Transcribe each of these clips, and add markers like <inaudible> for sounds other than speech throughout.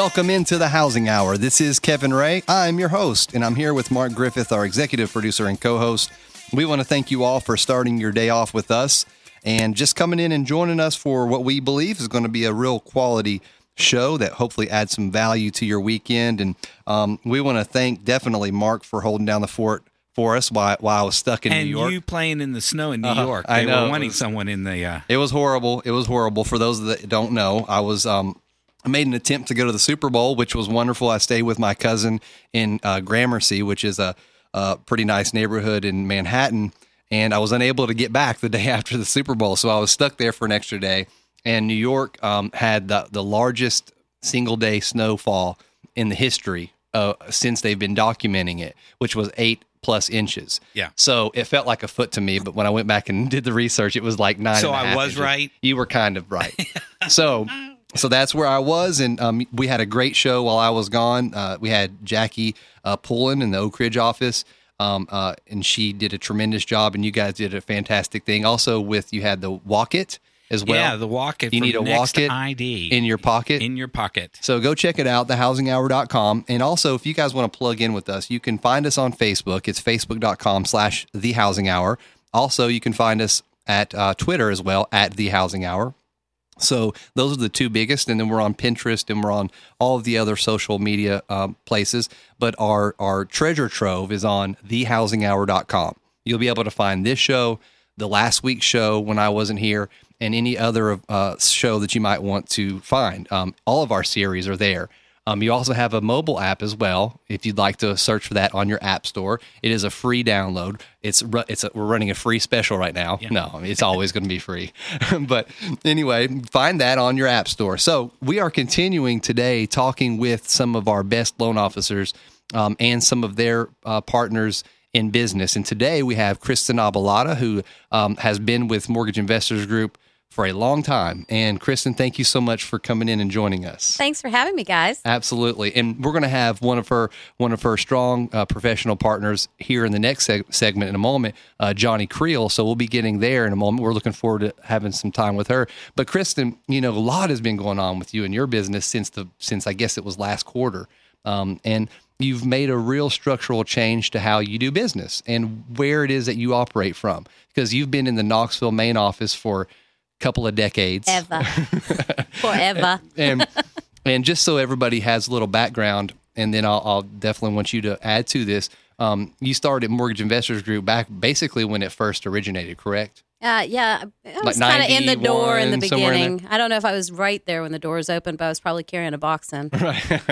Welcome into the Housing Hour. This is Kevin Ray. I'm your host, and I'm here with Mark Griffith, our executive producer and co host. We want to thank you all for starting your day off with us and just coming in and joining us for what we believe is going to be a real quality show that hopefully adds some value to your weekend. And um, we want to thank definitely Mark for holding down the fort for us while, while I was stuck in and New York. you playing in the snow in New Uh-huh. York. I They know. were wanting was- someone in the. Uh, It was horrible. It was horrible. For those that don't know, I was um, I made an attempt to go to the Super Bowl, which was wonderful. I stayed with my cousin in uh, Gramercy, which is a, a pretty nice neighborhood in Manhattan, and I was unable to get back the day <laughs> after the Super Bowl, so I was stuck there for an extra day. And New York um, had the the largest single day snowfall in the history uh, since they've been documenting it, which was eight plus inches. Yeah. So it felt like a foot to me, but when I went back and <laughs> did the research, it was like nine. So and a I was inches. right? You were kind of right. <laughs> so, so that's where I was, and um, we had a great show while I was gone. Uh, we had Jackie uh, Pullen in the Oak Ridge office. Um, uh, and she did a tremendous job, and you guys did a fantastic thing. Also, with you had the Walk It as well. yeah, the walk it. You need a walk it ID in your pocket. in your pocket. So go check it out, thehousinghour.com. And also, if you guys want to plug in with us, you can find us on Facebook. It's facebook.com slash thehousinghour. Also, you can find us at uh, Twitter as well, at The Housing Hour. So those are the two biggest, and then we're on Pinterest and we're on all of the other social media um, places. But our our treasure trove is on thehousinghour.com. You'll be able to find this show, the last week's show when I wasn't here, and any other uh, show that you might want to find. Um, all of our series are there. Um, you also have a mobile app as well. If you'd like to search for that on your app store, it is a free download. It's ru- it's a, we're running a free special right now. No, it's always going to be free. <laughs> but anyway, find that on your app store. So we are continuing today talking with some of our best loan officers um, and some of their uh, partners in business. And today we have Kristen Abalata, who um, has been with Mortgage Investors Group for a long time. And Kristen, thank you so much for coming in and joining us. Thanks for having me, guys. Absolutely, and we're going to have one of her one of her strong uh, professional partners here in the next seg- segment in a moment, uh, Johnnie Creel. So we'll be getting there in a moment. We're looking forward to having some time with her. But Kristen, you know, a lot has been going on with you and your business since the since I guess it was last quarter, um, and you've made a real structural change to how you do business and where it is that you operate from because you've been in the Knoxville main office for couple of decades Ever. <laughs> Forever. and and just so everybody has a little background, and then I'll, I'll definitely want you to add to this. Um, you started Mortgage Investors Group back basically when it first originated, correct? Uh, yeah, I Like was kind of in the door in the 91, somewhere in beginning. I don't know if I was right there when the doors opened, but I was probably carrying a box in. <laughs> Right.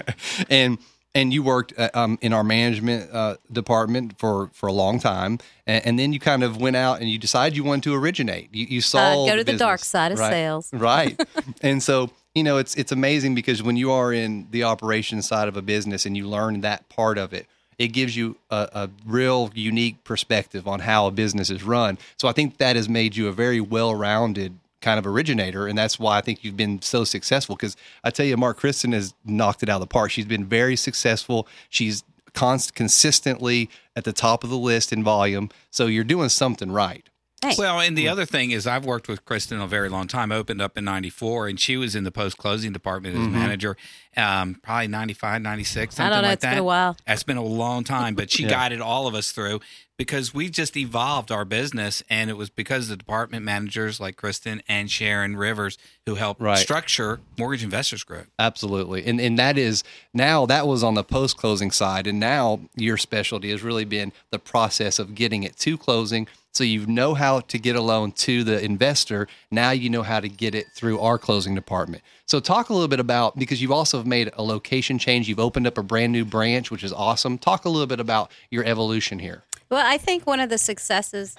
and and you worked uh, um, in our management uh, department for for a long time, and, and then you kind of went out and you decided you wanted to originate. You, you saw Uh, go to the business. dark side of Right. sales. <laughs> right? <laughs> and so you know it's it's amazing because when you are in the operations side of a business and you learn that part of it, it gives you a, a real unique perspective on how a business is run. So I think that has made you a very well-rounded kind of originator, and that's why I think you've been so successful. Because I tell you, Mark Kristen has knocked it out of the park. She's been very successful. She's const- consistently at the top of the list in volume. So you're doing something right. Thanks. Well, and the other thing is, I've worked with Kristen a very long time. I opened up in '94, and she was in the post closing department as manager, um, probably '95, '96, something I don't know. like It's that. been a while. It's been a long time, but she <laughs> Yeah. guided all of us through because we just evolved our business, and it was because the department managers like Kristen and Sharon Rivers who helped Right. structure Mortgage Investors Group. Absolutely. And and that is now that was on the post closing side and now your specialty has really been the process of getting it to closing. So you know how to get a loan to the investor. Now you know how to get it through our closing department. So talk a little bit about because you've also made a location change. You've opened up a brand new branch, which is awesome. Talk a little bit about your evolution here. Well, I think one of the successes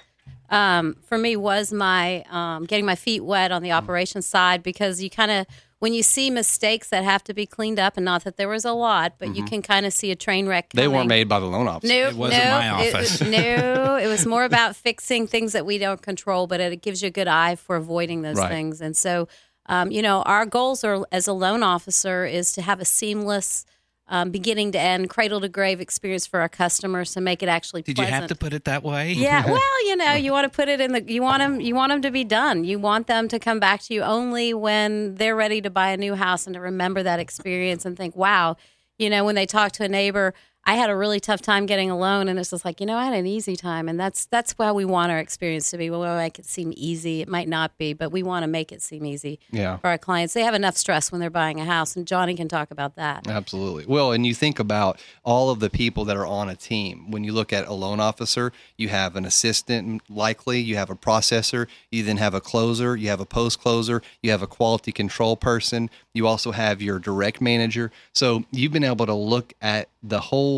um, for me was my um, getting my feet wet on the operations side because you kind of when you see mistakes that have to be cleaned up, and not that there was a lot, but you can kind of see a train wreck. Mm-hmm. They weren't made by the loan officer. No, It wasn't no, my it- no, it was more about fixing things that we don't control, but it gives you a good eye for avoiding those Right. things. And so, um, you know, our goals are as a loan officer is to have a seamless um, beginning to end, cradle to grave experience for our customers to make it actually. Did you have to put it that way? Yeah, <laughs> well, you know, you want to put it in the you want them you want them to be done. You want them to come back to you only when they're ready to buy a new house and to remember that experience and think, "Wow, you know, when they talk to a neighbor, I had a really tough time getting a loan and it's just like, you know, I had an easy time." And that's that's why we want our experience to be. Well, want to make it seem easy. It might not be, but we want to make it seem easy Yeah. for our clients. They have enough stress when they're buying a house, and Johnnie can talk about that. Absolutely. Well, and you think about all of the people that are on a team. When you look at a loan officer, you have an assistant, likely, you have a processor, you then have a closer, you have a post closer, you have a quality control person, you also have your direct manager. So you've been able to look at the whole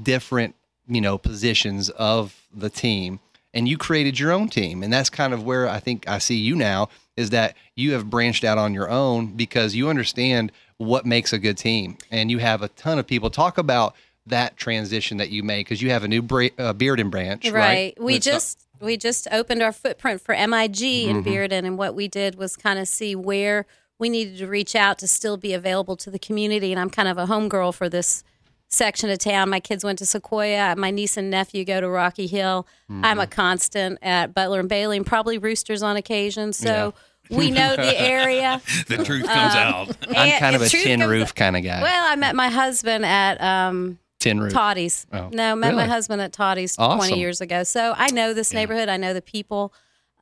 different, you know, positions of the team and you created your own team. And that's kind of where I think I see you now is that you have branched out on your own because you understand what makes a good team and you have a ton of people talk about that transition that you made because you have a new bra- uh, Bearden branch, right? Right. We It's, just we just opened our footprint for MIG Mm-hmm. in Bearden, and what we did was kind of see where we needed to reach out to still be available to the community. And I'm kind of a homegirl for this section of town. My kids went to Sequoia. My niece and nephew go to Rocky Hill. I'm Mm-hmm. a constant at Butler and Bailey, and probably Roosters on occasion. So. We know the <laughs> area. The truth comes out. I'm kind of a tin roof kind of guy. Well, I met my husband at um, tin roof. Toddy's. Oh, no, met my husband at Toddy's Awesome. 20 years ago. So I know this neighborhood. I know the people.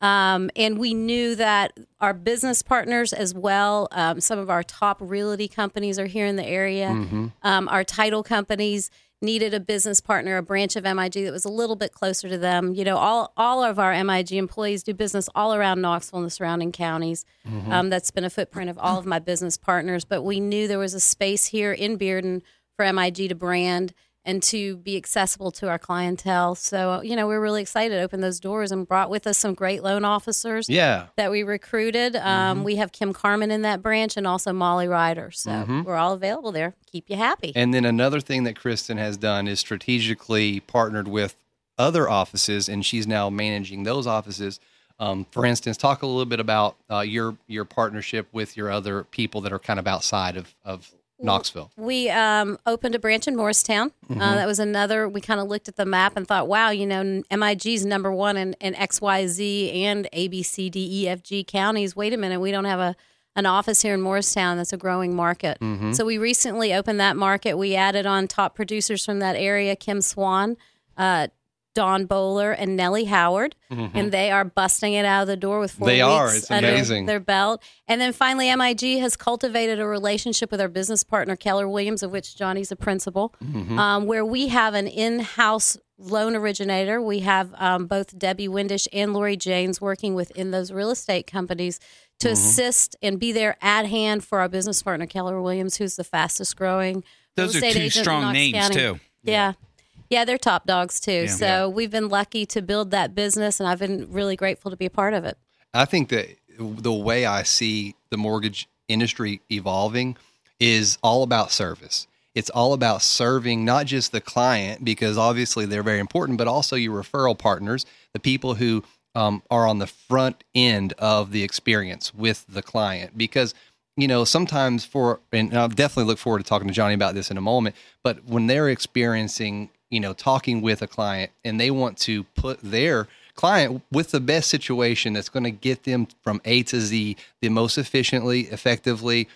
Um, and we knew that our business partners as well, um, some of our top realty companies are here in the area. Mm-hmm. Um, our title companies needed a business partner, a branch of MIG that was a little bit closer to them. You know, all all of our MIG employees do business all around Knoxville and the surrounding counties. Mm-hmm. Um, that's been a footprint of all of my business partners. But we knew there was a space here in Bearden for MIG to brand and to be accessible to our clientele. So, you know, we're really excited to open those doors and brought with us some great loan officers yeah. that we recruited. Um, We have Kim Carmen in that branch and also Molly Ryder. So we're all available there. Keep you happy. And then another thing that Kristen has done is strategically partnered with other offices, and she's now managing those offices. Um, for instance, talk a little bit about uh, your your partnership with your other people that are kind of outside of, of Knoxville. We um, opened a branch in Morristown. Mm-hmm. Uh, that was another. We kind of looked at the map and thought, wow, you know, MIG's number one in, in X, Y, Z, and A, B, C, D, E, F, G counties. Wait a minute, we don't have a an office here in Morristown that's a growing market. Mm-hmm. So we recently opened that market. We added on top producers from that area: Kim Swan, uh, Don Bowler, and Nellie Howard, and they are busting it out of the door with four Mm-hmm. They are. weeks It's under amazing. their belt. And then finally, MIG has cultivated a relationship with our business partner, Keller Williams, of which Johnnie's a principal, Mm-hmm. um, where we have an in house loan originator. We have um, both Debbie Windish and Lori Janes working within those real estate companies to Mm-hmm. assist and be there at hand for our business partner, Keller Williams, who's the fastest growing. Those real are two agent strong names, County. too. Yeah. Yeah, they're top dogs too. Yeah. so we've been lucky to build that business, and I've been really grateful to be a part of it. I think that the way I see the mortgage industry evolving is all about service. It's all about serving not just the client, because obviously they're very important, but also your referral partners, the people who um, are on the front end of the experience with the client. Because, you know, sometimes for, and I'll definitely look forward to talking to Johnnie about this in a moment, but when they're experiencing, you know, talking with a client and they want to put their client with the best situation that's going to get them from A to Z the most efficiently, effectively,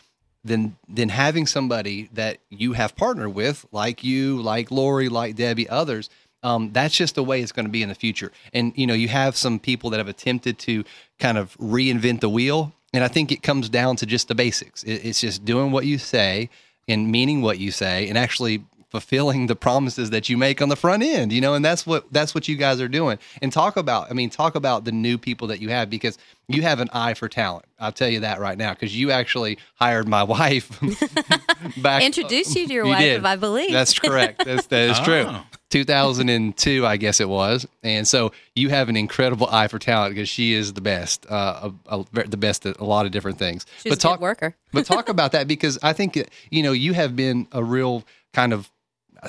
then then having somebody that you have partnered with, like you, like Lori, like Debbie, others, um, that's just the way it's going to be in the future. And you know, you have some people that have attempted to kind of reinvent the wheel, and I think it comes down to just the basics. It, it's just doing what you say and meaning what you say, and actually fulfilling the promises that you make on the front end you know and that's what that's what you guys are doing and talk about i mean talk about the new people that you have because you have an eye for talent i'll tell you that right now because you actually hired my <laughs> wife <laughs> back Introduced you to your You wife, did. I believe. that's correct that's, that is true <laughs> Oh. 2002, I guess it was. And so you have an incredible eye for talent because she is the best, uh, a, a, the best at a lot of different things. She's but a talk, good worker. but talk about that because I think you know you have been a real kind of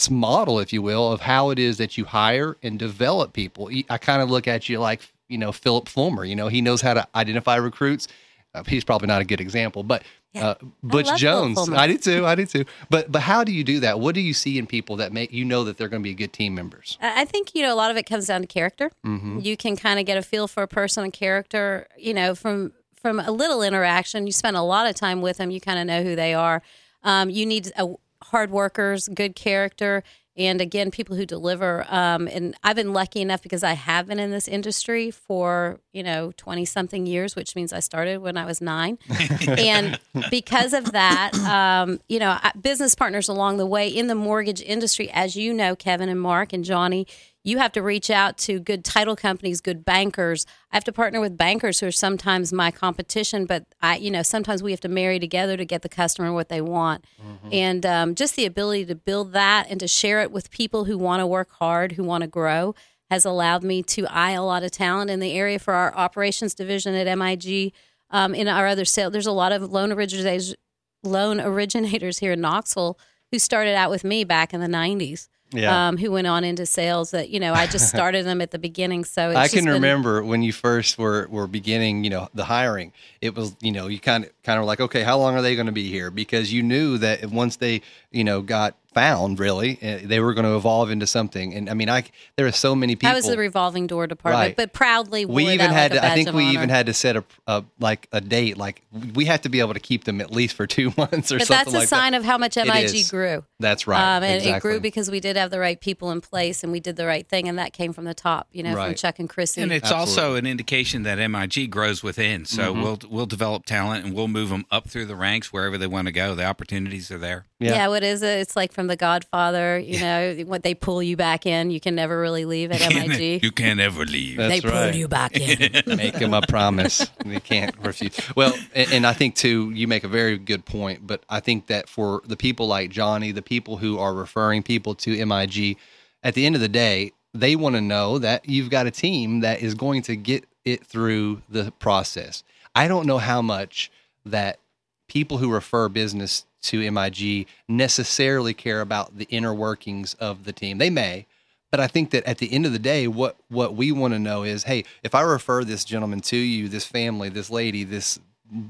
model, if you will, of how it is that you hire and develop people. I kind of look at you like you know Phillip Fulmer. You know he knows how to identify recruits. Uh, he's probably not a good example, but uh, Butch I Jones. I do too. I do too. But but how do you do that? What do you see in people that make you know that they're going to be good team members? I think you know a lot of it comes down to character. Mm-hmm. You can kind of get a feel for a person and character. You know from from a little interaction. You spend a lot of time with them. You kind of know who they are. Um, you need a, hard workers, good character, and again people who deliver. Um, and i've been lucky enough because i have been in this industry for you know 20 something years which means i started when i was nine. <laughs> And because of that um, you know business partners along the way in the mortgage industry as you know kevin and mark and johnnie you have to reach out to good title companies, good bankers. I have to partner with bankers who are sometimes my competition, but I, you know, sometimes we have to marry together to get the customer what they want. Mm-hmm. And um, just the ability to build that and to share it with people who want to work hard, who want to grow, has allowed me to eye a lot of talent in the area for our operations division at MIG. Um, in our other sale, there's a lot of loan originators, loan originators here in Knoxville who started out with me back in the 90s yeah. um, who went on into sales that you know I just <laughs> started them at the beginning. So I can been, remember when you first were were beginning, you know, the hiring. It was you know you kind of kind of like okay, how long are they going to be here? Because you knew that once they you know got found really eh, they were going to evolve into something and i mean i there are so many people i was the revolving door department right. but proudly we even had like to, i think we even had to set a, a, like a date like we have to be able to keep them at least for <laughs> two months or but something that's a sign that. of how much mig grew that's right um, and exactly. it grew because we did have the right people in place and we did the right thing and that came from the top you know right. from chuck and chrissy and it's Absolutely. also an indication that mig grows within so mm-hmm. we'll we'll develop talent and we'll move them up through the ranks wherever they want to go the opportunities are there yeah. yeah what is it it's like from the godfather you know, what they pull you back in. You can never really leave at MIG. <laughs> you can't ever leave. That's they right. pull you back in. <laughs> make them a promise. They can't refuse. Well, and, and I think too, you make a very good point. But I think that for the people like Johnnie, the people who are referring people to MIG, at the end of the day, they want to know that you've got a team that is going to get it through the process. I don't know how much that people who refer business to MIG necessarily care about the inner workings of the team. They may, but I think that at the end of the day, what what we want to know is, hey, if I refer this gentleman to you, this family, this lady, this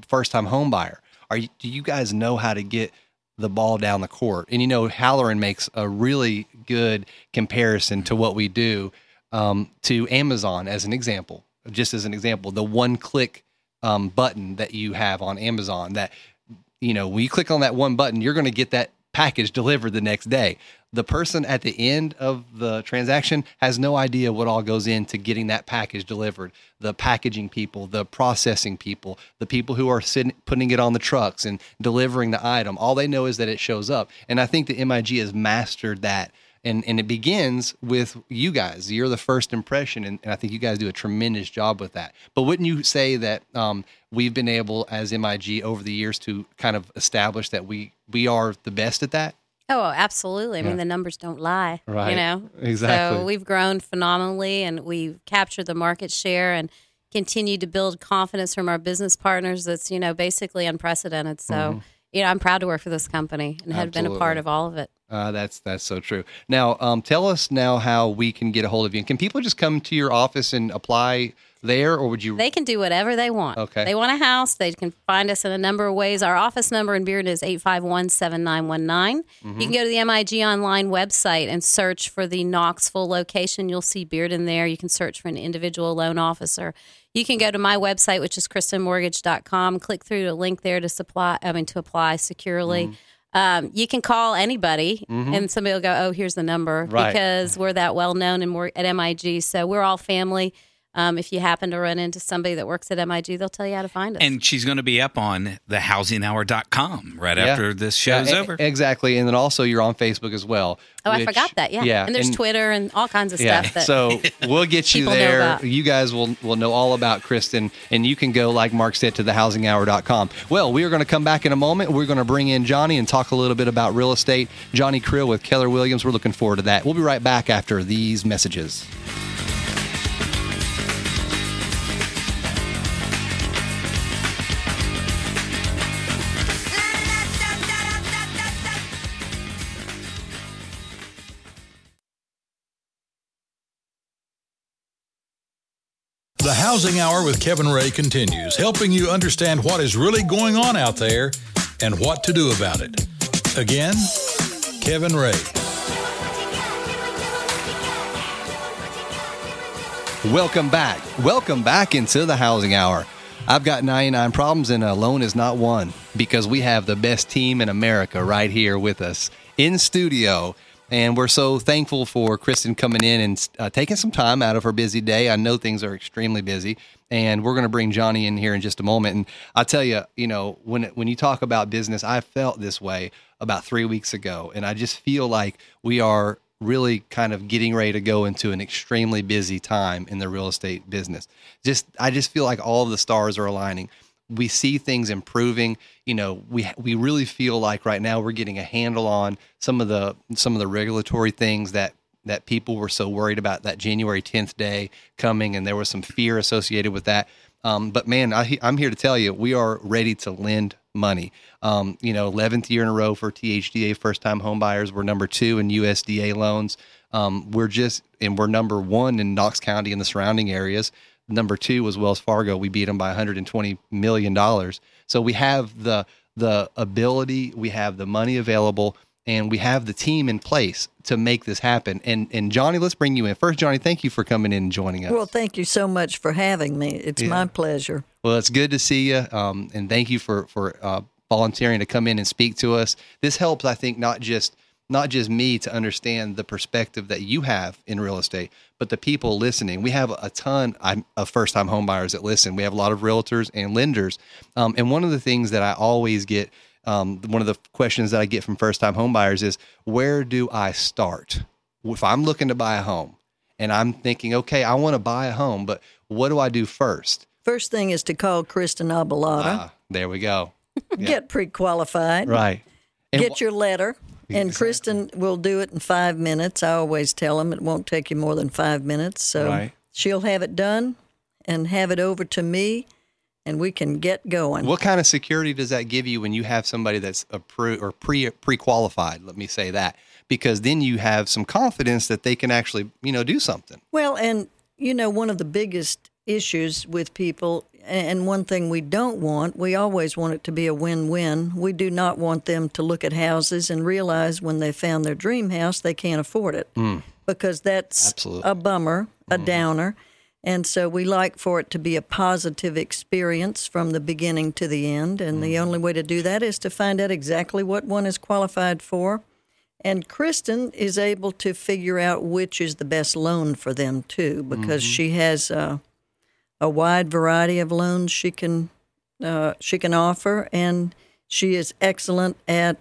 first time home buyer, are you, do you guys know how to get the ball down the court? And you know, Halloran makes a really good comparison to what we do um, to Amazon as an example. Just as an example, the one click um, button that you have on Amazon that you know, when you click on that one button, you're going to get that package delivered the next day. The person at the end of the transaction has no idea what all goes into getting that package delivered. The packaging people, the processing people, the people who are sitting, putting it on the trucks and delivering the item. All they know is that it shows up. And I think the MIG has mastered that and and it begins with you guys. You're the first impression, and, and I think you guys do a tremendous job with that. But wouldn't you say that um, we've been able, as MIG, over the years, to kind of establish that we we are the best at that? Oh, absolutely. I yeah. mean, the numbers don't lie. Right. You know, exactly. So we've grown phenomenally, and we've captured the market share and continued to build confidence from our business partners. That's you know basically unprecedented. So. Mm-hmm you know, I'm proud to work for this company and have been a part of all of it. Uh, that's that's so true. Now, um, tell us now how we can get a hold of you. Can people just come to your office and apply there, or would you? They can do whatever they want. Okay. They want a house. They can find us in a number of ways. Our office number in Bearden is 851 7919. You can go to the MIG online website and search for the Knoxville location. You'll see Bearden there. You can search for an individual loan officer. You can go to my website, which is kristenmortgage.com, click through the link there to supply, I mean, to apply securely. Mm-hmm. Um, you can call anybody mm-hmm. and somebody will go, oh, here's the number right. because we're that well known and we're at MIG. So we're all family. Um, if you happen to run into somebody that works at MIG, they'll tell you how to find us. And she's going to be up on thehousinghour.com right Yeah. after this show's Yeah, over. Exactly. And then also you're on Facebook as well. oh, I forgot that. Yeah. Yeah. And there's Twitter and all kinds of Yeah. stuff. That, so <laughs> we'll get you there. You guys will will know all about Kristen, and you can go, like Mark said, to thehousinghour.com. Well, we are going to come back in a moment. We're going to bring in Johnnie and talk a little bit about real estate. Johnnie Creel with Keller Williams. We're looking forward to that. We'll be right back after these messages. Housing Hour with Kevin Ray continues, helping you understand what is really going on out there and what to do about it. Again, Kevin Ray. Welcome back. Welcome back into the Housing Hour. I've got 99 problems, and a loan is not one because we have the best team in America right here with us in studio. And we're so thankful for Kristen coming in and uh, taking some time out of her busy day. I know things are extremely busy, and we're going to bring Johnnie in here in just a moment. And I tell you, you know, when when you talk about business, I felt this way about three weeks ago, and I just feel like we are really kind of getting ready to go into an extremely busy time in the real estate business. Just I just feel like all of the stars are aligning. We see things improving. You know, we we really feel like right now we're getting a handle on some of the some of the regulatory things that that people were so worried about that January 10th day coming and there was some fear associated with that. Um, but man, I, I'm here to tell you, we are ready to lend money. Um, you know, 11th year in a row for THDA first time home buyers. We're number two in USDA loans. Um, we're just, and we're number one in Knox County and the surrounding areas. Number two was Wells Fargo. We beat them by 120 million dollars. So we have the the ability, we have the money available, and we have the team in place to make this happen. And and Johnnie, let's bring you in first. Johnnie, thank you for coming in and joining us. Well, thank you so much for having me. It's my pleasure. Well, it's good to see you, um, and thank you for for uh, volunteering to come in and speak to us. This helps, I think, not just not just me to understand the perspective that you have in real estate, but the people listening. We have a ton of first time homebuyers that listen. We have a lot of realtors and lenders, um, and one of the things that I always get. Um, one of the questions that I get from first time homebuyers is where do I start? If I'm looking to buy a home and I'm thinking, okay, I want to buy a home, but what do I do first? First thing is to call Kristen Abalata, Ah, there we go. <laughs> get pre qualified, Right. And get your letter, and Kristen will do it in five minutes. I always tell them it won't take you more than five minutes. So Right. she'll have it done and have it over to me, and we can get going. what kind of security does that give you when you have somebody that's approved or pre pre qualified? Let me say that because then you have some confidence that they can actually you know do something. Well, and you know, one of the biggest issues with people, and one thing we don't want, we always want it to be a win win. We do not want them to look at houses and realize when they found their dream house, they can't afford it hmm. because that's Absolutely. a bummer, a hmm. downer. And so we like for it to be a positive experience from the beginning to the end. And the hmm. only way to do that is to find out exactly what one is qualified for. And Kristen is able to figure out which is the best loan for them too, because mm-hmm. she has uh, a wide variety of loans she can uh, she can offer, and she is excellent at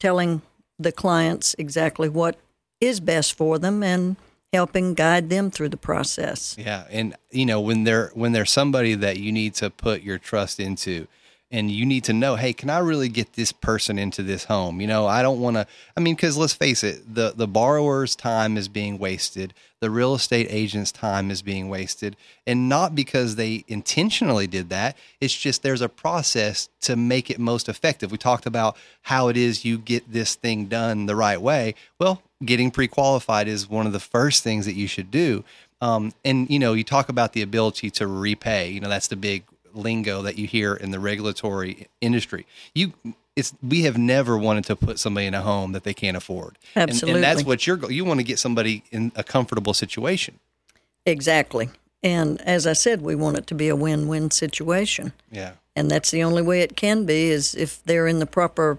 telling the clients exactly what is best for them and helping guide them through the process. Yeah, and you know when they're when they're somebody that you need to put your trust into, and you need to know, hey, can I really get this person into this home? You know, I don't want to. I mean, because let's face it, the the borrower's time is being wasted, the real estate agent's time is being wasted, and not because they intentionally did that. It's just there's a process to make it most effective. We talked about how it is you get this thing done the right way. Well, getting pre-qualified is one of the first things that you should do. Um, and you know, you talk about the ability to repay. You know, that's the big lingo that you hear in the regulatory industry. You, it's we have never wanted to put somebody in a home that they can't afford. And- And, that's what you're. You want to get somebody in a comfortable situation. Exactly. And as I said, we want it to be a win win situation. Yeah. And that's the only way it can be is if they're in the proper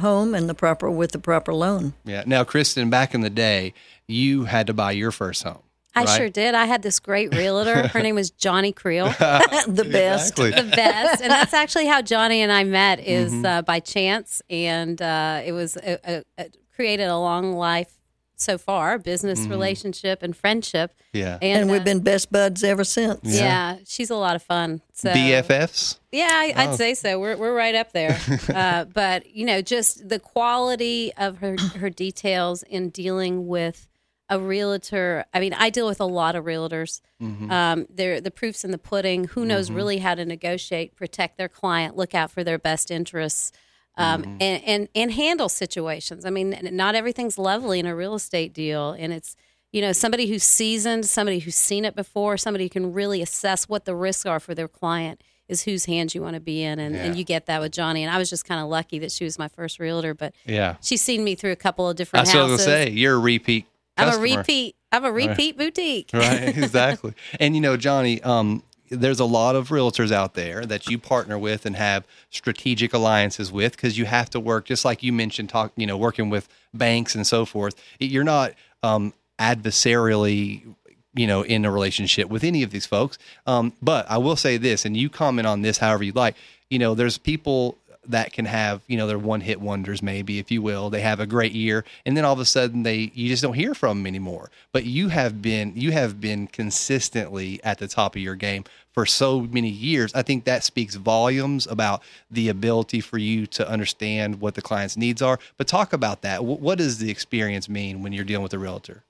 home and the proper with the proper loan. Yeah. Now, Kristen, back in the day, you had to buy your first home. I right? sure did. I had this great realtor. Her <laughs> name was Johnnie Creel. <laughs> the best. Exactly. the best. And that's actually how Johnnie and I met is Mm-hmm. uh, by chance. And uh, it was a, a, a, created a long life so far, business relationship and friendship. Mm-hmm. Yeah. And uh, we've been best buds ever since. yeah. she's a lot of fun. So BFFs. yeah, I, I'd say so. We're we're right up there. <laughs> uh, but you know, just the quality of her her details in dealing with a realtor. I mean, I deal with a lot of realtors. Um, they're the proofs in the pudding. Who knows really how to negotiate, protect their client, look out for their best interests. Um, and, and and handle situations. I mean, not everything's lovely in a real estate deal, and it's you know somebody who's seasoned, somebody who's seen it before, somebody who can really assess what the risks are for their client is whose hands you want to be in, and, and you get that with Johnnie. And I was just kind of lucky that she was my first realtor, but Yeah. she's seen me through a couple of different I was houses. gonna say. You're a repeat. I'm a repeat. I'm a repeat boutique. <laughs> right exactly and you know johnnie um, there's a lot of realtors out there that you partner with and have strategic alliances with because you have to work just like you mentioned talk you know working with banks and so forth you're not um, adversarially you know in a relationship with any of these folks um, but i will say this and you comment on this however you like you know there's people that can have you know their one hit wonders maybe if you will. They have a great year and then all of a sudden they you just don't hear from them anymore. But you have been you have been consistently at the top of your game for so many years. I think that speaks volumes about the ability for you to understand what the client's needs are. But talk about that. Wh- what does the experience mean when you're dealing with a realtor?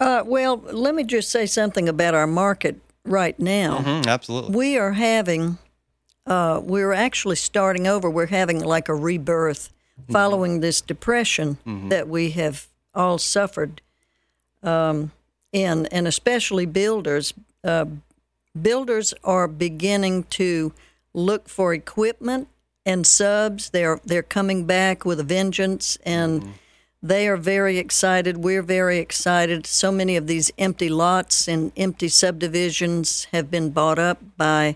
Uh, well, let me just say something about our market right now. Mhm, absolutely. We are having, uh, we're actually starting over. We're having like a rebirth following this depression that we have all suffered um, in, and especially builders. Uh, builders are beginning to look for equipment and subs. They're they're coming back with a vengeance and. They are very excited. We're very excited. So many of these empty lots and empty subdivisions have been bought up by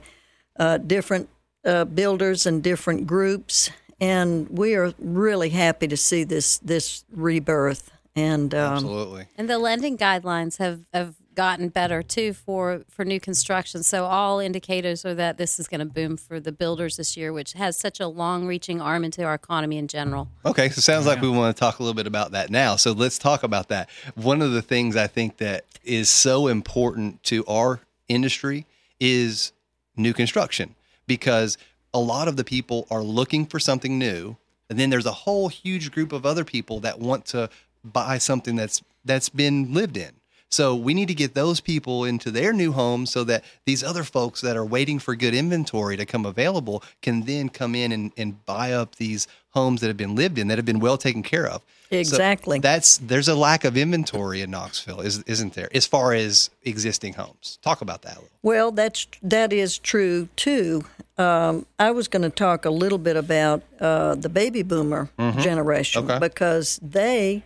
uh, different uh, builders and different groups, and we are really happy to see this this rebirth. And um, absolutely And the lending guidelines have, have gotten better too for, for new construction. So all indicators are that this is going to boom for the builders this year, which has such a long reaching arm into our economy in general. Okay, so it sounds like we want to talk a little bit about that now. So let's talk about that. One of the things I think that is so important to our industry is new construction because a lot of the people are looking for something new, and then there's a whole huge group of other people that want to buy something that's that's been lived in. So we need to get those people into their new homes so that these other folks that are waiting for good inventory to come available can then come in and, and buy up these homes that have been lived in that have been well taken care of. So Exactly. that's there's a lack of inventory in Knoxville, is, isn't there? As far as existing homes, talk about that a little. Well, that's that is true too. Um, I was going to talk a little bit about uh, the baby boomer generation Okay. because they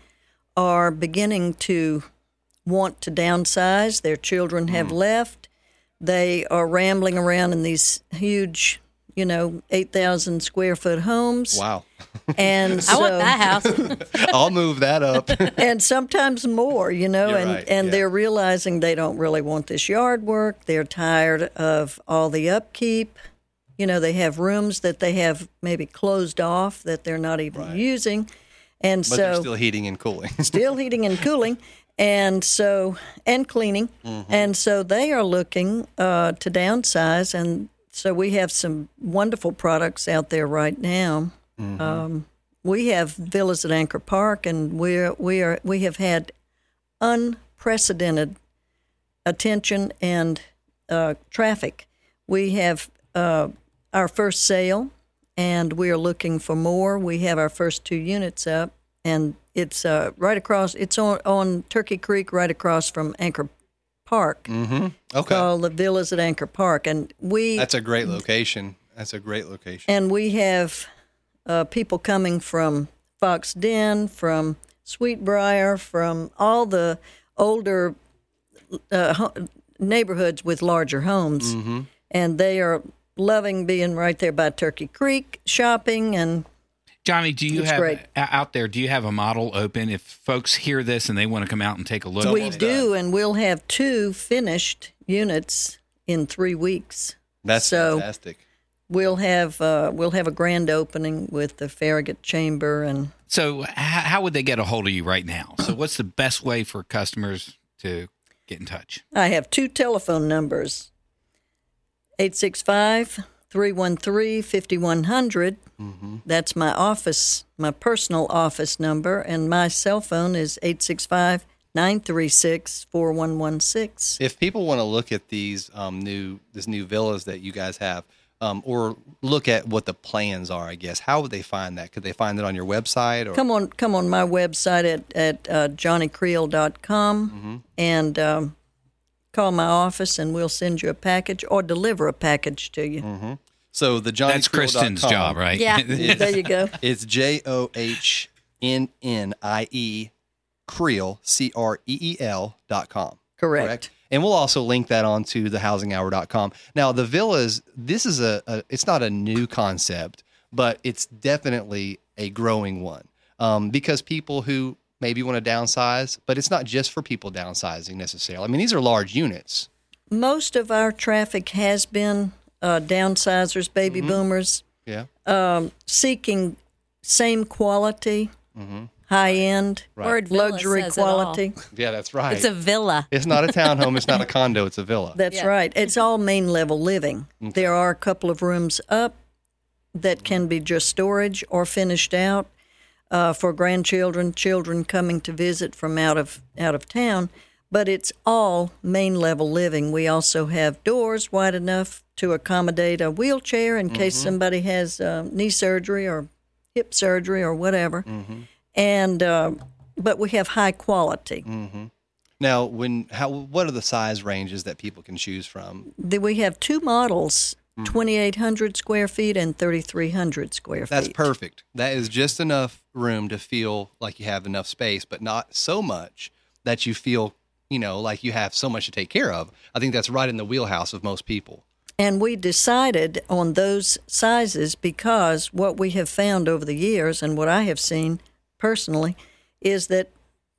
are beginning to want to downsize. Their children have mm. left. They are rambling around in these huge, you know, eight thousand square foot homes. Wow, And so, <laughs> I want that house. <laughs> I'll move that up. <laughs> and sometimes more, you know, You're and, right, and yeah. they're realizing they don't really want this yard work. They're tired of all the upkeep. You know, they have rooms that they have maybe closed off that they're not even using. And but so they're still heating and cooling. still heating and cooling, and so and cleaning, Mm-hmm. and so they are looking uh, to downsize, and so we have some wonderful products out there right now. Mm-hmm. Um, we have villas at Anchor Park, and we're we are we have had unprecedented attention and uh, traffic. We have uh, our first sale, and we are looking for more. We have our first two units up, and it's uh, right across. It's on on Turkey Creek, right across from Anchor Park, mm-hmm. Okay, called the Villas at Anchor Park, and we that's a great location. That's a great location. and we have uh, people coming from Fox Den, from Sweetbriar, from all the older uh, ho- neighborhoods with larger homes, Mm-hmm. and they are loving being right there by Turkey Creek, shopping and Johnnie, do you It's have great. out there? Do you have a model open? If folks hear this and they want to come out and take a look, we almost do, and we'll have two finished units in three weeks. That's So- fantastic. We'll have uh, we'll have a grand opening with the Farragut Chamber, and So, h- how would they get a hold of you right now? So, what's the best way for customers to get in touch? I have two telephone numbers 865 313 5100. That's my office, my personal office number, and my cell phone is 865 936 4116. If people want to look at these um, new this new villas that you guys have, um, or look at what the plans are, I guess, how would they find that? Could they find it on your website? Or Come on, come on my website at, at uh, johnniecreel.com and um, call my office, and we'll send you a package or deliver a package to you. So the Johnnie That's Kristen's job, right? Yeah. <laughs> There you go. It's J O H N N I E Creel C R E E L dot com. Correct. correct. And we'll also link that onto thehousinghour.com. Now, the villas, this is a, a it's not a new concept, but it's definitely a growing one um, because people who maybe want to downsize, but it's not just for people downsizing necessarily. I mean, these are large units. Most of our traffic has been uh, downsizers, baby boomers, Yeah. um, seeking same quality, high end, Word villa luxury says it all. quality. Yeah, that's right. It's a villa. It's not a townhome. It's not a <laughs> condo. It's a villa. That's Yeah. right. It's all main level living. There are a couple of rooms up that can be just storage or finished out uh, for grandchildren, children coming to visit from out of out of town. But it's all main level living. We also have doors wide enough to accommodate a wheelchair in case somebody has uh, knee surgery or hip surgery or whatever. And uh, but we have high quality. Now, when how what are the size ranges that people can choose from? The, we have two models, 2,800 square feet and 3,300 square feet. That's perfect. That is just enough room to feel like you have enough space, but not so much that you feel, you know, like you have so much to take care of. I think that's right in the wheelhouse of most people. And we decided on those sizes because what we have found over the years and what I have seen personally is that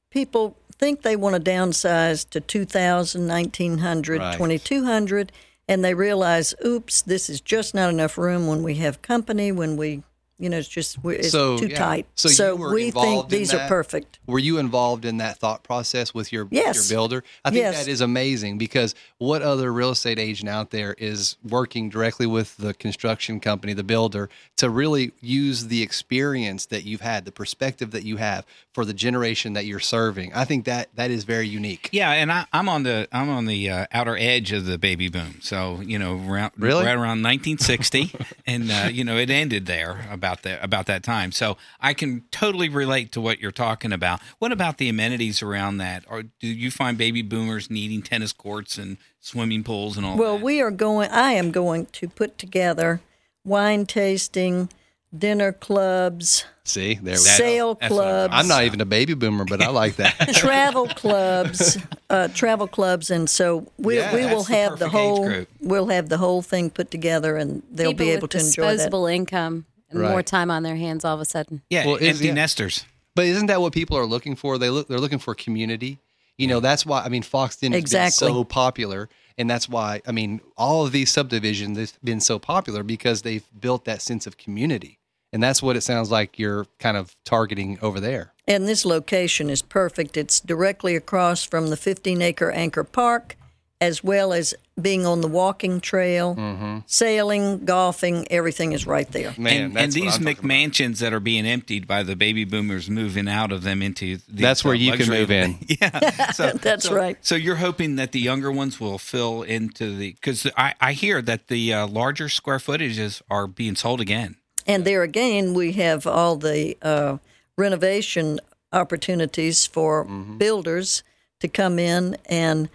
people think they want to downsize to 2,000, 1,900, Right. 2,200, and they realize, oops, this is just not enough room when we have company, when we, you know, it's just it's So, too yeah. tight. So you were we think these that? are perfect. Were you involved in that thought process with your, Yes. your builder? I think Yes. that is amazing because what other real estate agent out there is working directly with the construction company, the builder, to really use the experience that you've had, the perspective that you have for the generation that you're serving? I think that that is very unique. Yeah, and I, I'm on the I'm on the uh, outer edge of the baby boom. So you know, around, Really? right around 1960, <laughs> and uh, you know, it ended there about that about that time. So I can totally relate to what you're talking about. What about the amenities around that? Or do you find baby boomers needing tennis courts and swimming pools and all? Well, that? Well, we are going. I am going to put together wine tasting, dinner clubs, See, there we sale that's what I'm clubs. I'm not even a baby boomer, but I like that. <laughs> travel clubs, uh, travel clubs, and so we Yeah, we will that's the have the whole we'll have the whole thing put together, and they'll People be able with to enjoy that. disposable income and more time on their hands all of a sudden. yeah, well, is- empty yeah. nesters. But isn't that what people are looking for? They look they're looking for community. You know, that's why I mean Fox didn't Exactly. so popular and that's why I mean all of these subdivisions have been so popular because they've built that sense of community. And that's what it sounds like you're kind of targeting over there. And this location is perfect. It's directly across from the 15 acre Anchor Park, as well as being on the walking trail, Mm-hmm. sailing, golfing. Everything is right there. Man, and, that's and these what I'm talking about. McMansions that are being emptied by the baby boomers moving out of them into these, That's where uh, you can move in. <laughs> yeah, <laughs> so, That's so- right. So you're hoping that the younger ones will fill into the because I, I hear that the uh, larger square footages are being sold again. And there again, we have all the uh, renovation opportunities for Mm-hmm. builders to come in and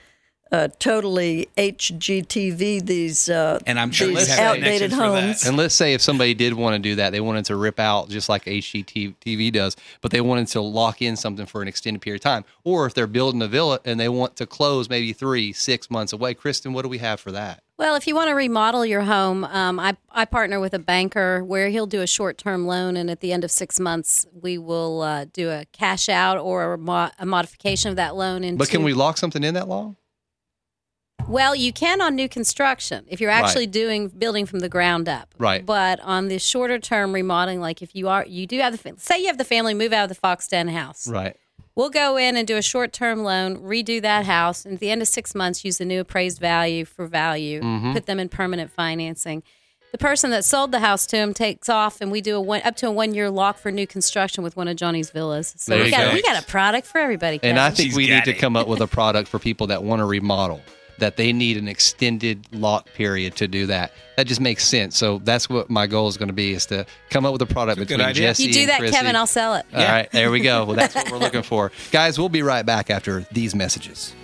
uh, totally HGTV these uh, And I'm sure these have outdated connections for that. homes. And let's say if somebody did want to do that, they wanted to rip out just like HGTV does, but they wanted to lock in something for an extended period of time. Or if they're building a villa and they want to close maybe three, six months away, Kristen, what do we have for that? Well, if you want to remodel your home, um, I, I partner with a banker where he'll do a short term loan, and at the end of six months, we will uh, do a cash out or a, mo- a modification of that loan. Into, But can we lock something in that long? Well, you can on new construction if you're actually doing building from the ground up. Right. But on the shorter term remodeling, like if you are you do have the say you have the family move out of the Fox Den house, Right. we'll go in and do a short term loan, redo that house, and at the end of six months, use the new appraised value for value, Mm-hmm. put them in permanent financing. The person that sold the house to him takes off, and we do a one, up to a one year lock for new construction with one of Johnnie's villas. So There we you got go. we got a product for everybody. And I think She's we need got to come up with a product for people that want to remodel, that they need an extended lock period to do that. That just makes sense. So that's what my goal is going to be is to come up with a product It's a good between idea. Jesse you do and that, Chrissy. Kevin, I'll sell it. All right, there we go. Well, that's what we're <laughs> looking for. Guys, we'll be right back after these messages.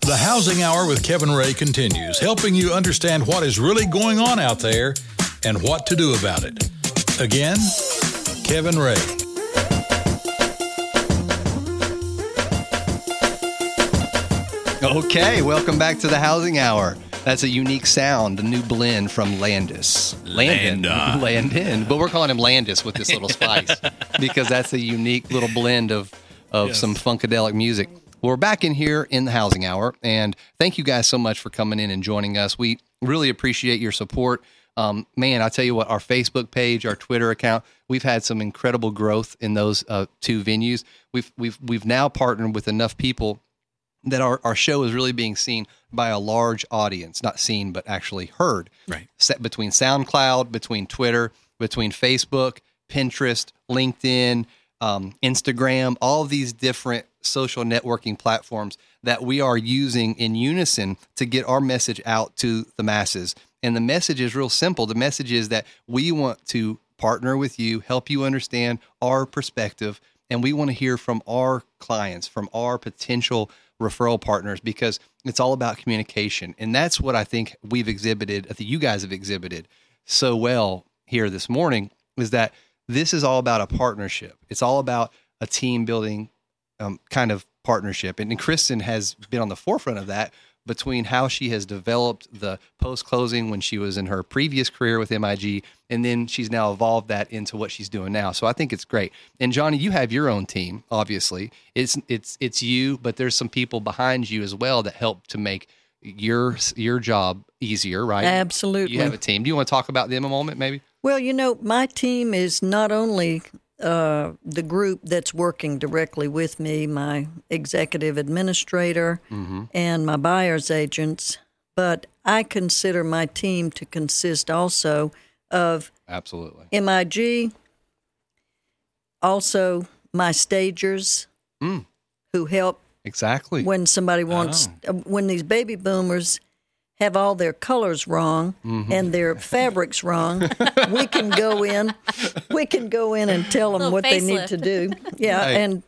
The Housing Hour with Kevin Ray continues, helping you understand what is really going on out there and what to do about it. Again, Kevin Ray. Okay, welcome back to the Housing Hour. That's a unique sound, a new blend from Landis. Landon. Landa. <laughs> Landon. But we're calling him Landis with this little spice <laughs> because that's a unique little blend of, of some funkadelic music. Well, we're back in here in the Housing Hour, and thank you guys so much for coming in and joining us. We really appreciate your support. Um, man, I tell you what, our Facebook page, our Twitter account, we've had some incredible growth in those uh, two venues. We've we've we've now partnered with enough people that our, our show is really being seen by a large audience, not seen, but actually heard. Right. Set between SoundCloud, between Twitter, between Facebook, Pinterest, LinkedIn, um, Instagram, all these different social networking platforms that we are using in unison to get our message out to the masses. And the message is real simple. The message is that we want to partner with you, help you understand our perspective, and we want to hear from our clients, from our potential referral partners, because it's all about communication. And that's what I think we've exhibited, I think you guys have exhibited so well here this morning, is that this is all about a partnership. It's all about a team building um, kind of partnership. And, and Kristen has been on the forefront of that between how she has developed the post closing when she was in her previous career with MIG, and then she's now evolved that into what she's doing now. So I think it's great. And Johnnie, you have your own team, obviously. It's it's it's you, but there's some people behind you as well that help to make your your job easier, right? Absolutely. You have a team. Do you want to talk about them a moment, maybe? Well, you know, my team is not only uh, the group that's working directly with me, my executive administrator and my buyer's agents, but I consider my team to consist also of Absolutely. MIG, also my stagers Mm. who help Exactly. when somebody wants uh, when these baby boomers have all their colors wrong Mm-hmm. and their <laughs> fabrics wrong we can go in we can go in and tell them Little what they need to do yeah Right. and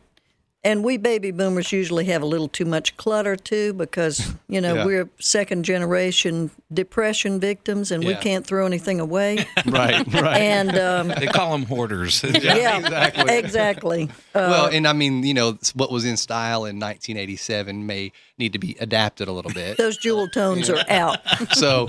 and we baby boomers usually have a little too much clutter too because you know Yeah. we're second generation depression victims and we can't throw anything away <laughs> right, right. and um, They call them hoarders. <laughs> yeah exactly. exactly Uh, well, and I mean, you know, what was in style in 1987 may need to be adapted a little bit. those jewel tones are out <laughs> so,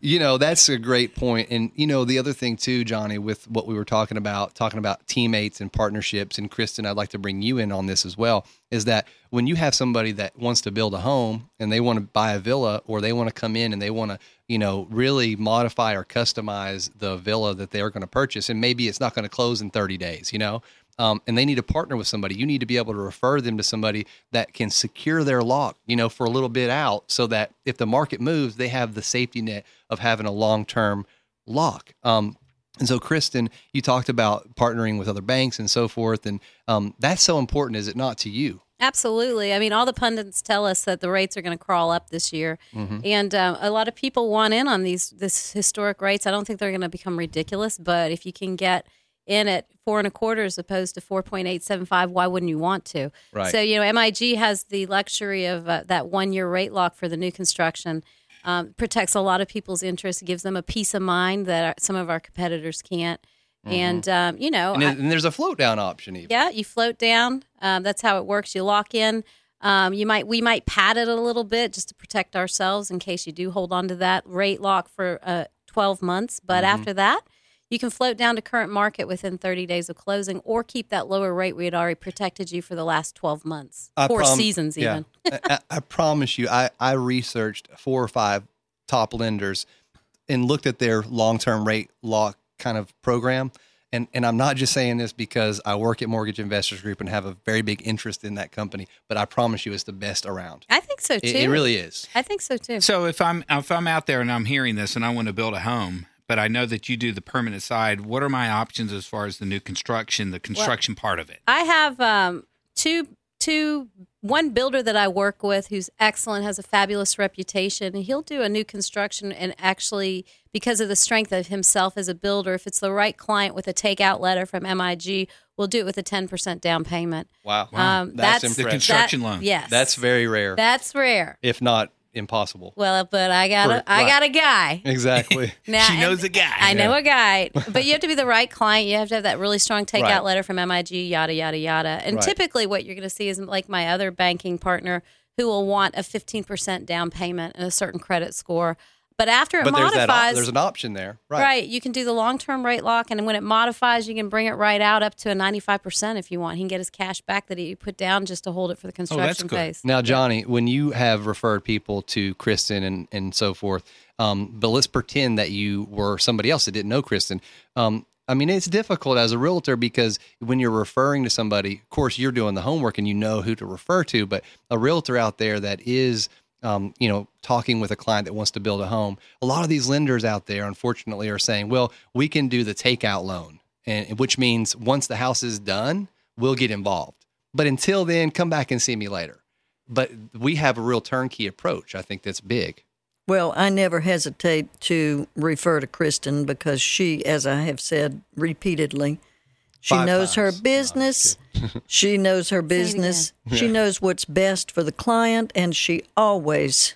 you know, that's a great point. And you know, the other thing too, Johnnie, with what we were talking about, talking about teammates and partnerships, and Kristen, I'd like to bring you in on this as well. Is that when you have somebody that wants to build a home and they want to buy a villa, or they want to come in and they want to, you know, really modify or customize the villa that they're going to purchase, and maybe it's not going to close in 30 days, you know. Um, and they need to partner with somebody. You need to be able to refer them to somebody that can secure their lock, you know, for a little bit out, so that if the market moves, they have the safety net of having a long term lock. Um, and so, Kristen, you talked about partnering with other banks and so forth, and um, that's so important, is it not, to you? Absolutely. I mean, all the pundits tell us that the rates are going to crawl up this year, and um, a lot of people want in on these this historic rates. I don't think they're going to become ridiculous, but if you can get in at four and a quarter as opposed to four point eight seven five, why wouldn't you want to? Right. So you know, MIG has the luxury of uh, that one year rate lock for the new construction. Um, protects a lot of people's interests gives them a peace of mind that our, some of our competitors can't. And um, you know, And, I- and there's a float down option even. yeah, you float down. Um, that's how it works. You lock in. Um, you might we might pad it a little bit just to protect ourselves in case you do hold on to that rate lock for uh, 12 months. But Mm-hmm. after that, you can float down to current market within 30 days of closing, or keep that lower rate we had already protected you for the last 12 months, I four prom- seasons yeah. even. <laughs> I, I promise you, I, I researched four or five top lenders and looked at their long term rate lock kind of program. And, and I'm not just saying this because I work at Mortgage Investors Group and have a very big interest in that company, but I promise you it's the best around. I think so too. It, it really is. I think so too. So if I'm if I'm out there and I'm hearing this and I want to build a home, but I know that you do the permanent side, what are my options as far as the new construction, the construction part of it? I have um, two two one builder that I work with who's excellent, has a fabulous reputation. and He'll do a new construction and actually because of the strength of himself as a builder, if it's the right client with a takeout letter from MIG, we'll do it with a ten percent down payment. Wow. Um, That's that's The construction that- loan. Yes, That's very rare, that's rare. if not impossible. Well, but I got a For- I right. got a guy. <laughs> Exactly. <laughs> Now, she knows a guy. I know a guy, <laughs> but you have to be the right client. You have to have that really strong takeout Right. letter from MIG, yada yada yada. And Right. typically, what you're going to see is like my other banking partner who will want a 15% down payment and a certain credit score. But after it but there's op- modifies, there's an option there. Right. right. you can do the long term rate lock, and when it modifies, you can bring it right out up to a 95% if you want. He can get his cash back that he put down just to hold it for the construction good. phase. Now, Johnnie, when you have referred people to Kristen and, and so forth, um, but let's pretend that you were somebody else that didn't know Kristen. Um, I mean, it's difficult as a realtor because when you're referring to somebody, of course, you're doing the homework and you know who to refer to, but a realtor out there that is, um, you know, talking with a client that wants to build a home, a lot of these lenders out there, unfortunately, are saying, well, we can do the takeout loan, and which means once the house is done, we'll get involved. But until then, come back and see me later but we have a real turnkey approach. I think that's big. Well, I never hesitate to refer to Kristen because she, as I have said repeatedly, she Five knows her business. <laughs> she knows her business. She knows what's best for the client, and she always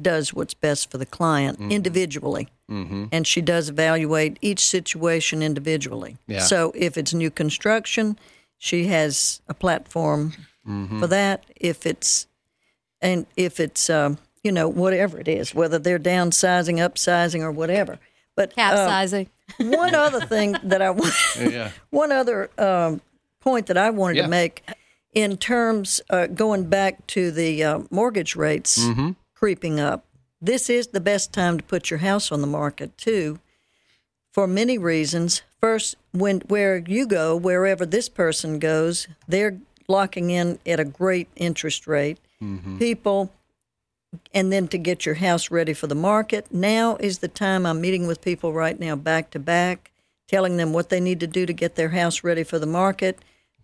does what's best for the client Mm-hmm. individually. And she does evaluate each situation individually. Yeah. So if it's new construction, she has a platform Mm-hmm. for that. If it's and if it's um, you know whatever it is, whether they're downsizing, upsizing, or whatever. But uh, Capsizing. One other thing that I want, Yeah. <laughs> one other um, point that I wanted Yeah. to make in terms uh, going back to the uh, mortgage rates Mm-hmm. creeping up. This is the best time to put your house on the market too, for many reasons. First, when where you go, wherever this person goes, they're locking in at a great interest rate. People and then to get your house ready for the market. Now is the time I'm meeting with people right now back to back, telling them what they need to do to get their house ready for the market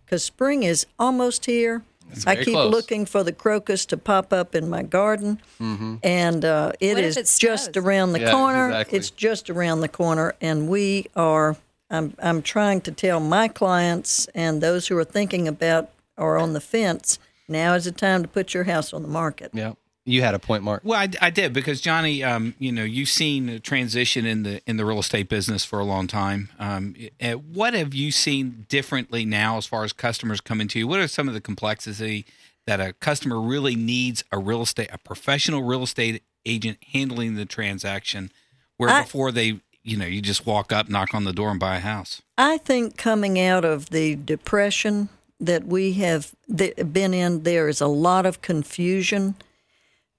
because spring is almost here. I keep close. looking for the crocus to pop up in my garden, and uh, it What it just around the Yeah, corner. exactly. It's just around the corner, and we are. I'm I'm trying to tell my clients and those who are thinking about or on the fence. Now is the time to put your house on the market. Yeah. You had a point, Mark. Well, I, I did because Johnnie, um, you know, you've seen a transition in the in the real estate business for a long time. Um, eh, what have you seen differently now as far as customers coming to you? What are some of the complexity that a customer really needs a real estate, a professional real estate agent handling the transaction, where I- before they, you know, you just walk up, knock on the door, and buy a house. I think coming out of the depression that we have been in, there is a lot of confusion.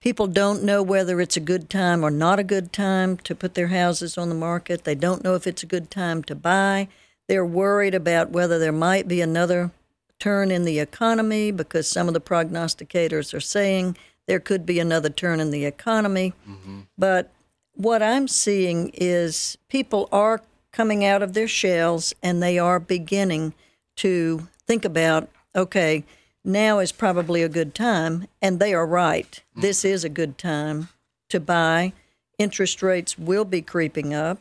People don't know whether it's a good time or not a good time to put their houses on the market. They don't know if it's a good time to buy. They're worried about whether there might be another turn in the economy because some of the prognosticators are saying there could be another turn in the economy. Mm-hmm. But what I'm seeing is people are coming out of their shells and they are beginning to think about okay, now is probably a good time, and they are right. This is a good time to buy. Interest rates will be creeping up,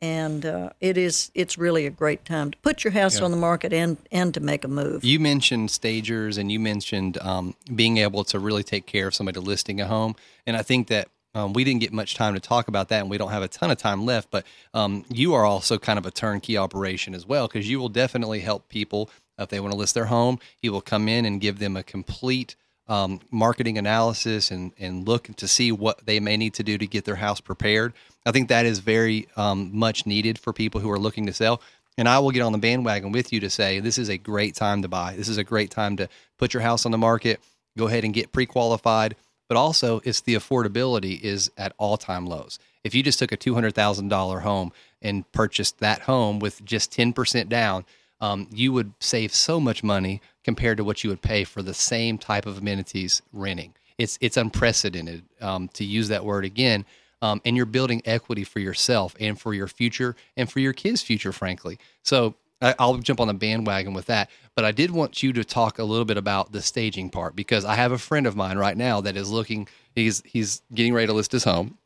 and uh, it is it's really a great time to put your house on the market and and to make a move. You mentioned stagers and you mentioned um, being able to really take care of somebody listing a home. And I think that um, we didn't get much time to talk about that and we don't have a ton of time left. But um, you are also kind of a turnkey operation as well because you will definitely help people if they want to list their home. he will come in and give them a complete um, marketing analysis and, and look to see what they may need to do to get their house prepared. I think that is very um, much needed for people who are looking to sell. And I will get on the bandwagon with you to say this is a great time to buy. This is a great time to put your house on the market. Go ahead and get pre-qualified. But also, it's the affordability is at all-time lows. If you just took a two hundred thousand dollar home and purchased that home with just ten percent down, um, you would save so much money compared to what you would pay for the same type of amenities renting. It's it's unprecedented um, to use that word again, um, and you're building equity for yourself and for your future and for your kids' future, frankly. So I, I'll jump on the bandwagon with that. But I did want you to talk a little bit about the staging part because I have a friend of mine right now that is looking. He's he's getting ready to list his home,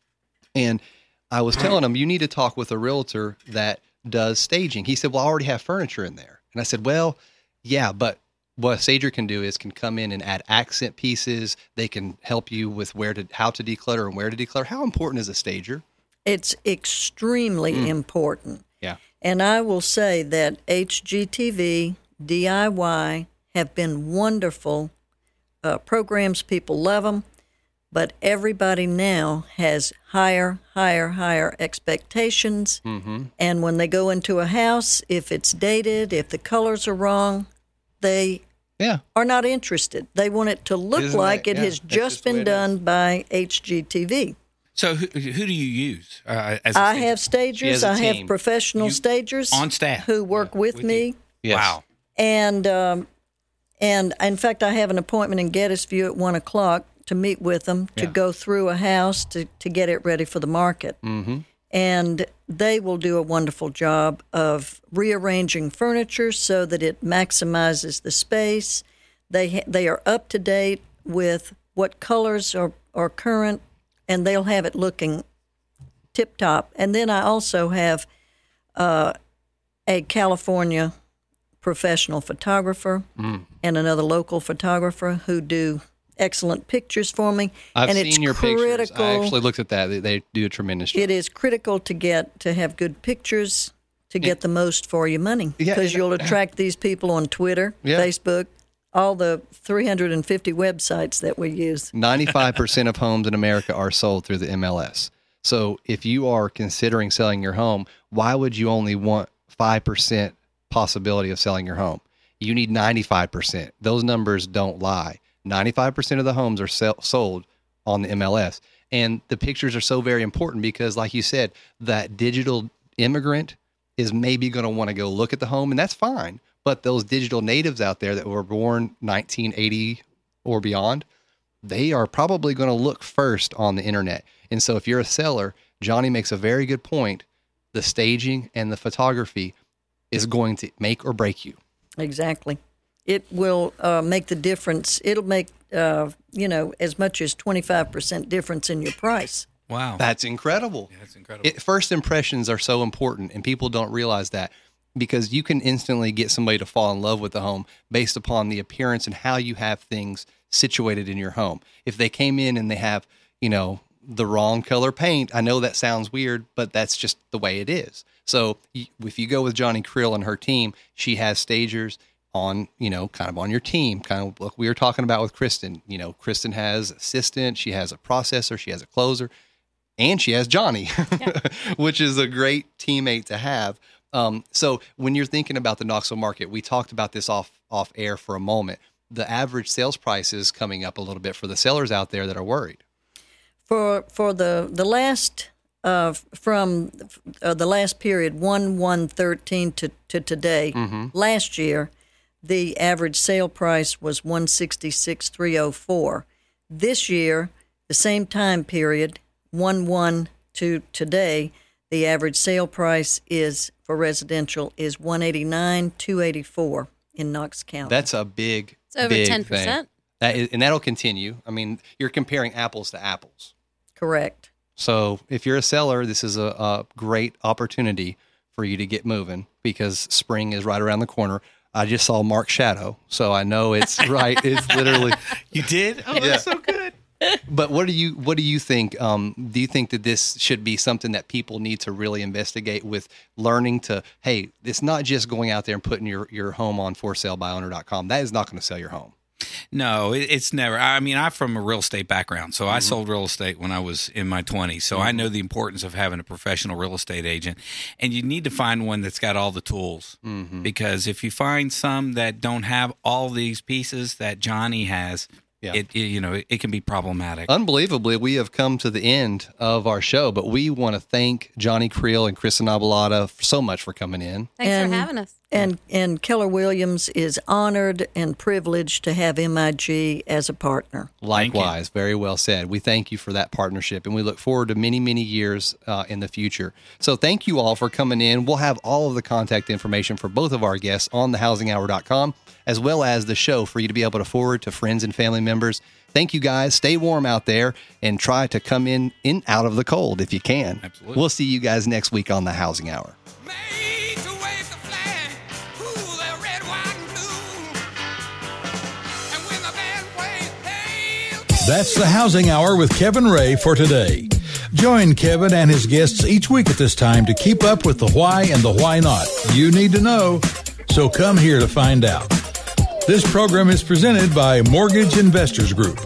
and I was telling him you need to talk with a realtor that does staging. He said, "Well, I already have furniture in there," and I said, "Well, yeah, but." What a stager can do is can come in and add accent pieces. They can help you with where to how to declutter and where to declutter. How important is a stager? It's extremely important. Yeah. And I will say that HGTV, DIY have been wonderful uh, programs. People love them. But everybody now has higher, higher, higher expectations. Mm-hmm. And when they go into a house, if it's dated, if the colors are wrong, they Yeah. are not interested. They want it to look Isn't like that- it yeah, has that's just just the way been it done by HGTV. So who, who do you use? Uh, as a I stager? have stagers. has a I have professional You- stagers on staff who work with, with me. Yes. Wow. And um, and in fact, I have an appointment in Gettysville at one o'clock to meet with them to Yeah. go through a house to, to get it ready for the market. Mm-hmm. And they will do a wonderful job of rearranging furniture so that it maximizes the space. They they are up to date with what colors are, are current, and they'll have it looking tip top. And then I also have uh, a California professional photographer Mm. and another local photographer who do excellent pictures for me. I've and seen it's your critical. pictures. I actually looked at that. They- They do a tremendous job. It is critical to get to have good pictures to get the most for your money because and- you'll attract these people on Twitter, <laughs> Yeah. Facebook, all the 350 websites that we use. <laughs> 95% of homes in America are sold through the MLS. So if you are considering selling your home, why would you only want 5% possibility of selling your home? You need 95%. Those numbers don't lie. 95% of the homes are sell- sold on the MLS. And the pictures are so very important because, like you said, that digital immigrant is maybe going to want to go look at the home, and that's fine. But those digital natives out there that were born 1980 or beyond, they are probably going to look first on the internet. And so if you're a seller, Johnnie makes a very good point. The staging and the photography is going to make or break you. Exactly. It will uh, make the difference. It'll make, uh, you know, as much as 25% difference in your price. Wow. That's incredible. That's incredible. It, first impressions are so important, and people don't realize that because you can instantly get somebody to fall in love with the home based upon the appearance and how you have things situated in your home. If they came in and they have, you know, the wrong color paint, I know that sounds weird, but that's just the way it is. So if you go with Johnnie Creel and her team, she has stagers on, you know, kind of on your team, kind of like we were talking about with Kristen. You know, Kristen has assistant, she has a processor, she has a closer and she has Johnnie, <laughs> which is a great teammate to have. Um, so when you're thinking about the Knoxville market, we talked about this off off air for a moment. The average sales price is coming up a little bit for the sellers out there that are worried. For for the the last uh, from uh, the last period one one thirteen to to today last year, the average sale price was one sixty six three oh four. This year, the same time period one one to today, the average sale price is for residential is one eighty nine two eighty four in Knox County. That's a big It's over Big 10%. thing. That is, and that'll continue. I mean, you're comparing apples to apples. Correct. So if you're a seller, this is a, a great opportunity for you to get moving because spring is right around the corner. I just saw Mark Shadow, so I know it's <laughs> right. It's literally. You did? Oh, that's so good. But what do you what do you think? Um, do you think that this should be something that people need to really investigate with learning to? Hey, it's not just going out there and putting your your home on for sale by owner.com. That is not going to sell your home. No, it, it's never. I mean, I'm from a real estate background, so I mm-hmm. sold real estate when I was in my 20s. So I mm-hmm. know the importance of having a professional real estate agent, and you need to find one that's got all the tools. Mm-hmm. Because if you find some that don't have all these pieces that Johnnie has, Yeah. it, it you know it, it can be problematic. Unbelievably, we have come to the end of our show, but we want to thank Johnnie Creel and Kristen Abalata so much for coming in. Thanks And- for having us. And and Keller Williams is honored and privileged to have MIG as a partner. Likewise, very well said. We thank you for that partnership, and we look forward to many, many years uh, in the future. So, thank you all for coming in. We'll have all of the contact information for both of our guests on thehousinghour.com, as well as the show for you to be able to forward to friends and family members. Thank you guys. Stay warm out there and try to come in in out of the cold if you can. Absolutely. We'll see you guys next week on the Housing Hour. Made to wave the flag, ooh, they're red, white, and blue. And when the band plays, hail That's the Housing Hour with Kevin Ray for today. Join Kevin and his guests each week at this time to keep up with the why and the why not. You need to know, so come here to find out. This program is presented by Mortgage Investors Group.